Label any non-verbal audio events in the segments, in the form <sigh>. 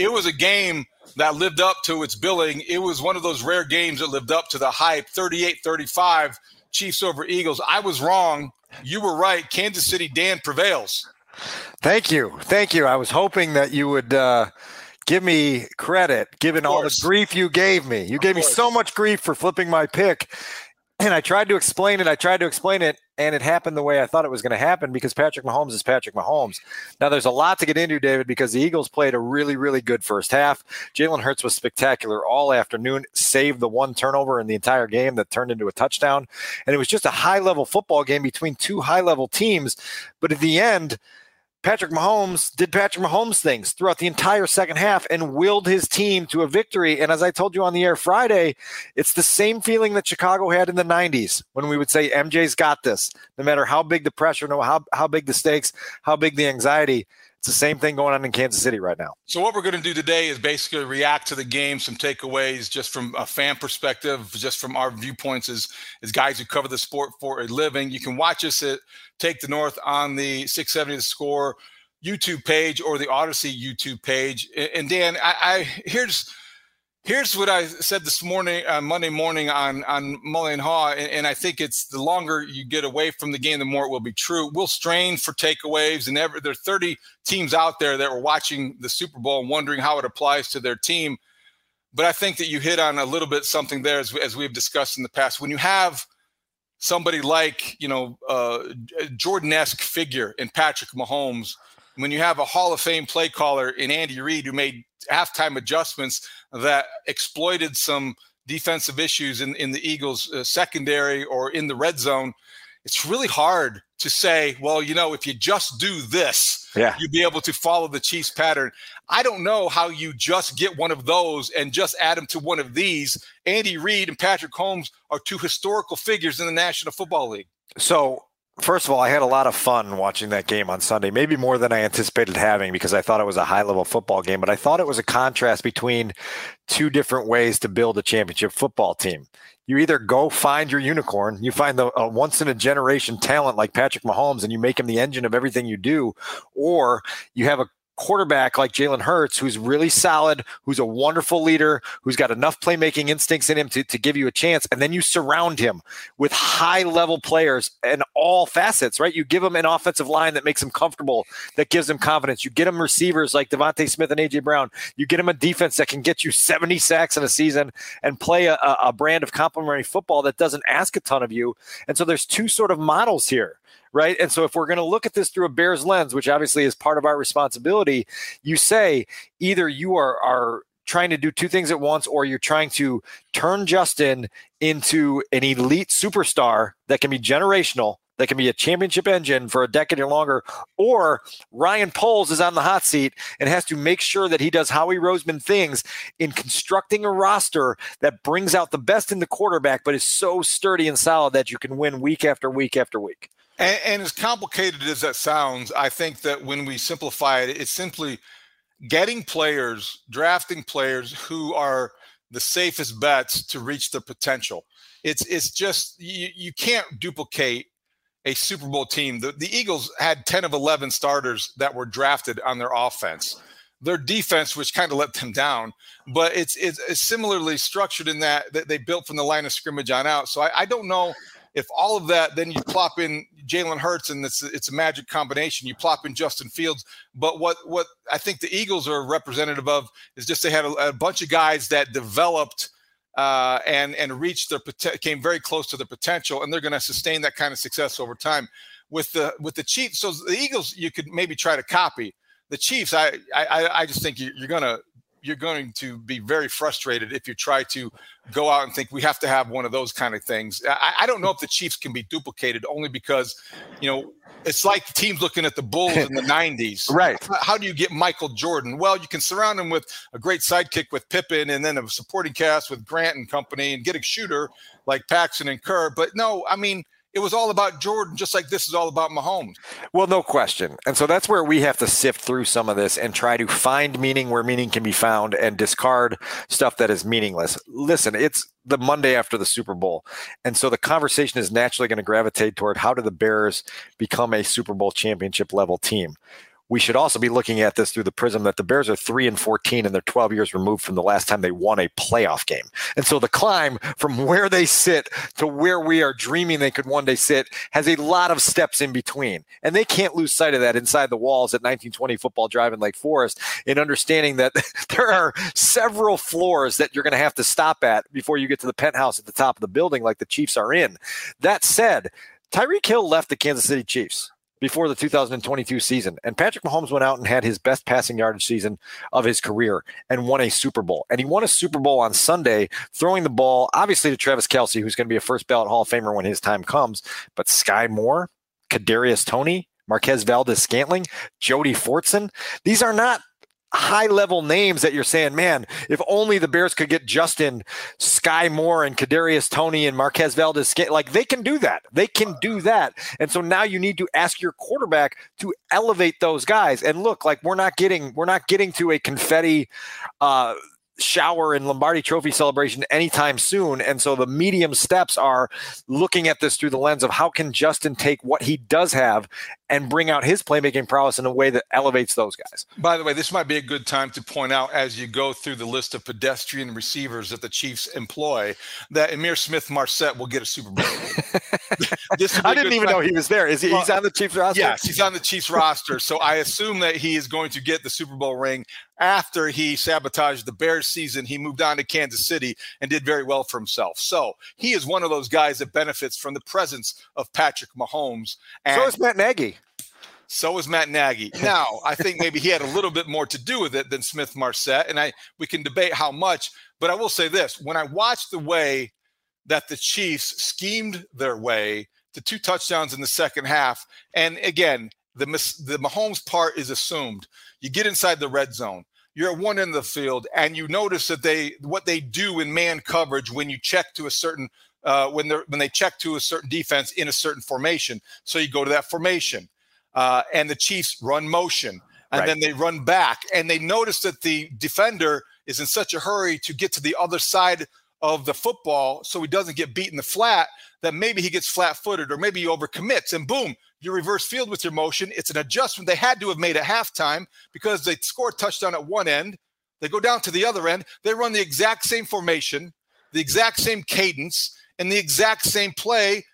It was a game that lived up to its billing. It was one of those rare games that lived up to the hype 38 35, Chiefs over Eagles. I was wrong. You were right. Kansas City Dan prevails. Thank you. Thank you. I was hoping that you would uh, give me credit given all the grief you gave me. You gave me so much grief for flipping my pick. And I tried to explain it. I tried to explain it, and it happened the way I thought it was going to happen because Patrick Mahomes is Patrick Mahomes. Now, there's a lot to get into, David, because the Eagles played a really, really good first half. Jalen Hurts was spectacular all afternoon, saved the one turnover in the entire game that turned into a touchdown. And it was just a high level football game between two high level teams. But at the end, Patrick Mahomes did Patrick Mahomes things throughout the entire second half and willed his team to a victory. And as I told you on the air Friday, it's the same feeling that Chicago had in the 90s when we would say, MJ's got this. No matter how big the pressure, no how, how big the stakes, how big the anxiety, it's the same thing going on in Kansas City right now. So what we're going to do today is basically react to the game, some takeaways just from a fan perspective, just from our viewpoints as as guys who cover the sport for a living. You can watch us at Take the North on the 670 The Score YouTube page or the Audacy YouTube page. And Dan, I, I here's Here's what I said this morning, uh, Monday morning on on Mully and Haugh, and, and, I think it's the longer you get away from the game, the more it will be true. We'll strain for takeaways, and ever, there are 30 teams out there that were watching the Super Bowl and wondering how it applies to their team. But I think that you hit on a little bit something there, as, as we've discussed in the past. When you have somebody like you know uh, Jordan-esque figure in Patrick Mahomes, when you have a Hall of Fame play caller in Andy Reid who made halftime adjustments that exploited some defensive issues in, in the Eagles' uh, secondary or in the red zone, it's really hard to say, well, you know, if you just do this, yeah. you'll be able to follow the Chiefs pattern. I don't know how you just get one of those and just add them to one of these. Andy Reid and Patrick Holmes are two historical figures in the National Football League. So First of all, I had a lot of fun watching that game on Sunday, maybe more than I anticipated having because I thought it was a high level football game, but I thought it was a contrast between two different ways to build a championship football team. You either go find your unicorn, you find the once in a generation talent like Patrick Mahomes, and you make him the engine of everything you do, or you have a quarterback like Jalen Hurts, who's really solid, who's a wonderful leader, who's got enough playmaking instincts in him to, to give you a chance. And then you surround him with high level players in all facets, right? You give him an offensive line that makes him comfortable, that gives him confidence. You get him receivers like DeVonta Smith and AJ Brown. You get him a defense that can get you 70 sacks in a season and play a, a brand of complementary football that doesn't ask a ton of you. And so there's two sort of models here right? And so if we're going to look at this through a Bears lens, which obviously is part of our responsibility, you say either you are are trying to do two things at once or you're trying to turn Justin into an elite superstar that can be generational that can be a championship engine for a decade or longer, or Ryan Poles is on the hot seat and has to make sure that he does Howie Roseman things in constructing a roster that brings out the best in the quarterback, but is so sturdy and solid that you can win week after week after week. And, and as complicated as that sounds, I think that when we simplify it, it's simply getting players, drafting players who are the safest bets to reach their potential. It's it's just you, you can't duplicate a Super Bowl team. The, the Eagles had 10 of 11 starters that were drafted on their offense. Their defense, which kind of let them down, but it's, it's, it's similarly structured in that, that they built from the line of scrimmage on out. So I, I don't know if all of that, then you plop in Jalen Hurts, and it's it's a magic combination. You plop in Justin Fields, but what what I think the Eagles are representative of is just they had a, a bunch of guys that developed uh, and and reached their came very close to their potential, and they're going to sustain that kind of success over time. With the with the Chiefs, so the Eagles you could maybe try to copy the Chiefs. I I I just think you're going to you're going to be very frustrated if you try to go out and think we have to have one of those kind of things. I, I don't know if the Chiefs can be duplicated only because, you know, it's like teams looking at the Bulls in the <laughs> 90s. Right. How, how do you get Michael Jordan? Well, you can surround him with a great sidekick with Pippen and then a supporting cast with Grant and company and get a shooter like Paxson and Kerr. But no, I mean, it was all about Jordan, just like this is all about Mahomes. Well, no question. And so that's where we have to sift through some of this and try to find meaning where meaning can be found and discard stuff that is meaningless. Listen, it's the Monday after the Super Bowl. And so the conversation is naturally going to gravitate toward how do the Bears become a Super Bowl championship level team? We should also be looking at this through the prism that the Bears are 3 and 14 and they're 12 years removed from the last time they won a playoff game. And so the climb from where they sit to where we are dreaming they could one day sit has a lot of steps in between. And they can't lose sight of that inside the walls at 1920 Football Drive in Lake Forest in understanding that <laughs> there are several floors that you're going to have to stop at before you get to the penthouse at the top of the building like the Chiefs are in. That said, Tyreek Hill left the Kansas City Chiefs before the 2022 season. And Patrick Mahomes went out and had his best passing yardage season of his career and won a Super Bowl. And he won a Super Bowl on Sunday, throwing the ball, obviously, to Travis Kelce, who's going to be a first ballot Hall of Famer when his time comes. But Skyy Moore, Kadarius Toney, Marquez Valdes Scantling, Jody Fortson, these are not high level names that you're saying, man, if only the Bears could get Justin Skyy Moore and Kadarius Toney and Marquez Valdes, like they can do that. They can do that. And so now you need to ask your quarterback to elevate those guys. And look, like we're not getting we're not getting to a confetti uh shower and Lombardi Trophy celebration anytime soon. And so the medium steps are looking at this through the lens of how can Justin take what he does have and bring out his playmaking prowess in a way that elevates those guys. By the way, this might be a good time to point out as you go through the list of pedestrian receivers that the Chiefs employ that Ihmir Smith-Marsette will get a Super Bowl. <laughs> I didn't even time. know he was there. Is he? Well, he's on the Chiefs roster. Yes, he's on the Chiefs roster. So I assume that he is going to get the Super Bowl ring after he sabotaged the Bears season. He moved on to Kansas City and did very well for himself. So he is one of those guys that benefits from the presence of Patrick Mahomes. And so is Matt Nagy. So is Matt Nagy. Now, I think maybe he had a little bit more to do with it than Smith-Marsette, and I we can debate how much. But I will say this: when I watched the way that the Chiefs schemed their way to two touchdowns in the second half, and again, the the Mahomes part is assumed. You get inside the red zone, you're at one end of the field, and you notice that they what they do in man coverage when you check to a certain uh, when they when they check to a certain defense in a certain formation. So you go to that formation uh, and the Chiefs run motion, and right. then they run back, and they notice that the defender is in such a hurry to get to the other side of the football so he doesn't get beat in the flat that maybe he gets flat-footed or maybe he overcommits, and boom, you reverse field with your motion. It's an adjustment they had to have made at halftime because they scored touchdown at one end. They go down to the other end. They run the exact same formation, the exact same cadence, and the exact same play.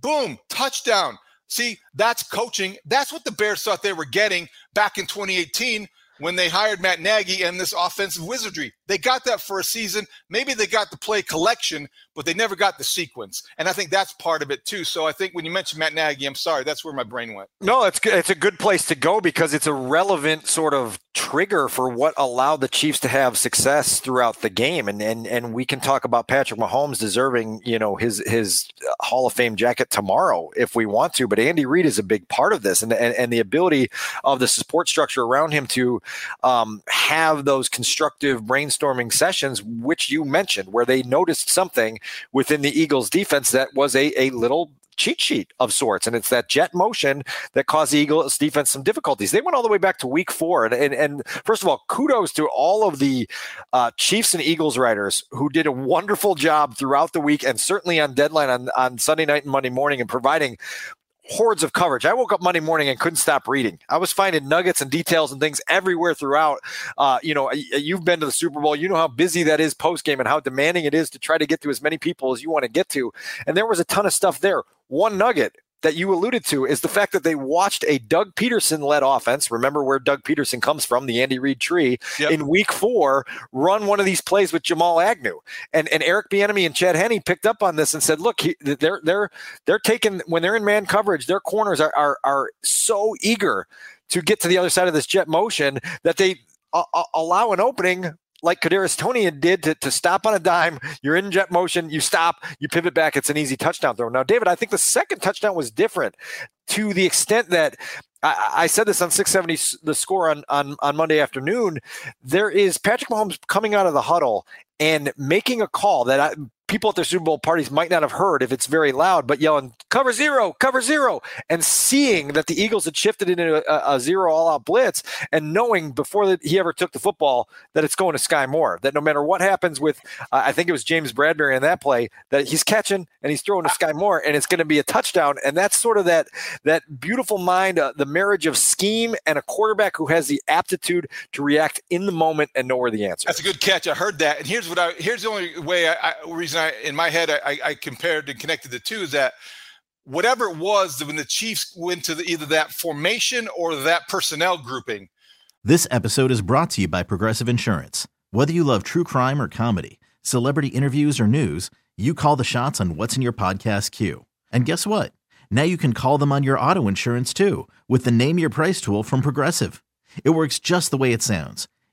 Boom, touchdown. See, that's coaching. That's what the Bears thought they were getting back in 2018 when they hired Matt Nagy and this offensive wizardry. They got that for a season. Maybe they got the play collection, but they never got the sequence. And I think that's part of it too. So I think when you mentioned Matt Nagy, I'm sorry, that's where my brain went. No, it's. It's a good place to go because it's a relevant sort of trigger for what allowed the Chiefs to have success throughout the game. And and and we can talk about Patrick Mahomes deserving, you know, his his Hall of Fame jacket tomorrow if we want to. But Andy Reid is a big part of this, and and, and the ability of the support structure around him to um, have those constructive brainstorming sessions, which you mentioned, where they noticed something within the Eagles defense that was a, a little cheat sheet of sorts. And it's that jet motion that caused the Eagles defense some difficulties. They went all the way back to week four. And, and, and first of all, kudos to all of the uh, Chiefs and Eagles writers who did a wonderful job throughout the week and certainly on deadline on, on Sunday night and Monday morning and providing hordes of coverage. I woke up Monday morning and couldn't stop reading. I was finding nuggets and details and things everywhere throughout. Uh, you know, you've been to the Super Bowl. You know how busy that is post game and how demanding it is to try to get to as many people as you want to get to. And there was a ton of stuff there. One nugget that you alluded to is the fact that they watched a Doug Pederson led offense. Remember where Doug Pederson comes from, the Andy Reid tree, yep. in week four, run one of these plays with Jamal Agnew. And and Eric Bieniemy and Chad Henne picked up on this and said, look, he, they're they're they're taking when they're in man coverage, their corners are are, are so eager to get to the other side of this jet motion that they uh, allow an opening like Kadarius Toney did to, to stop on a dime. You're in jet motion, you stop, you pivot back. It's an easy touchdown throw. Now, David, I think the second touchdown was different to the extent that I, I, said this on 670 the score on, on on Monday afternoon. There is Patrick Mahomes coming out of the huddle and making a call that I, people at their Super Bowl parties might not have heard if it's very loud, but yelling cover zero, cover zero, and seeing that the Eagles had shifted into a, a zero all out blitz and knowing before that he ever took the football that it's going to Skyy Moore, that no matter what happens with, uh, I think it was James Bradberry in that play, that he's catching and he's throwing to Skyy Moore and it's going to be a touchdown. And that's sort of that, that beautiful mind, uh, the marriage of scheme and a quarterback who has the aptitude to react in the moment and know where the answer That's a good catch. I heard that. And here's what I, here's the only way I, I reason reason I, in my head, I, I compared and connected the two is that whatever it was when the Chiefs went to the, either that formation or that personnel grouping. This episode is brought to you by Progressive Insurance. Whether you love true crime or comedy, celebrity interviews or news, you call the shots on what's in your podcast queue. And guess what? Now you can call them on your auto insurance too with the Name Your Price tool from Progressive. It works just the way it sounds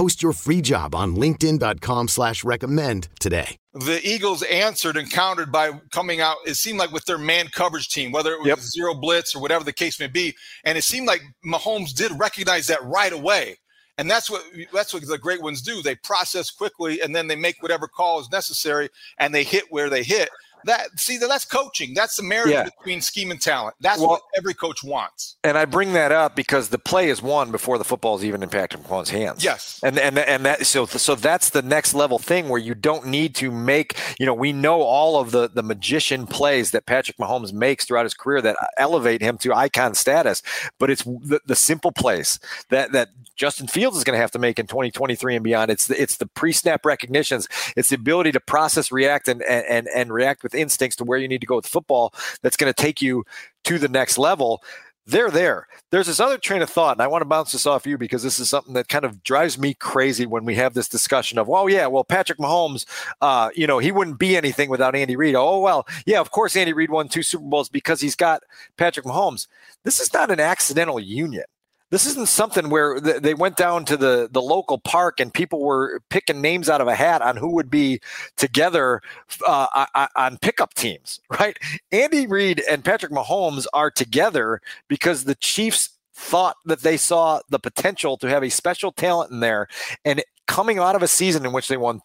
Post your free job on LinkedIn.com slash recommend today. The Eagles answered and countered by coming out, it seemed like with their man coverage team, whether it was yep. zero blitz or whatever the case may be. And it seemed like Mahomes did recognize that right away. And that's what that's what the great ones do. They process quickly and then they make whatever call is necessary and they hit where they hit that see that's coaching. That's the marriage yeah. between scheme and talent. That's well, what every coach wants. And I bring that up because the play is won before the football is even in Patrick Mahomes' hands. Yes. And and and that so so that's the next level thing where you don't need to make, you know, we know all of the the magician plays that Patrick Mahomes makes throughout his career that elevate him to icon status, but it's the, the simple plays that that Justin Fields is going to have to make in 2023 and beyond. It's the, it's the pre-snap recognitions. It's the ability to process, react, and and and react with instincts to where you need to go with football. That's going to take you to the next level. They're there. There's this other train of thought, and I want to bounce this off you because this is something that kind of drives me crazy when we have this discussion of, well, yeah, well, Patrick Mahomes, uh, you know, he wouldn't be anything without Andy Reid. Oh, well, yeah, of course, Andy Reid won two Super Bowls because he's got Patrick Mahomes. This is not an accidental union this isn't something where they went down to the, the local park and people were picking names out of a hat on who would be together uh, on pickup teams, <laughs> right? Andy Reid and Patrick Mahomes are together because the Chiefs thought that they saw the potential to have a special talent in there. And coming out of a season in which they won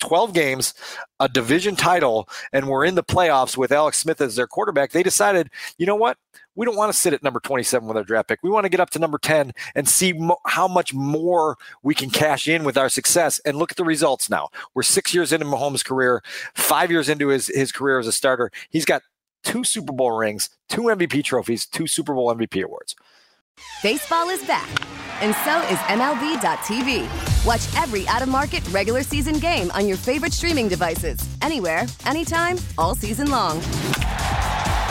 12 games, a division title, and were in the playoffs with Alex Smith as their quarterback, they decided, you know what? We don't want to sit at number 27 with our draft pick. We want to get up to number 10 and see mo- how much more we can cash in with our success. And look at the results now. We're six years into Mahomes' career, five years into his, his career as a starter. He's got two Super Bowl rings, two MVP trophies, two Super Bowl MVP awards. Baseball is back, and so is MLB.tv. Watch every out of market regular season game on your favorite streaming devices, anywhere, anytime, all season long.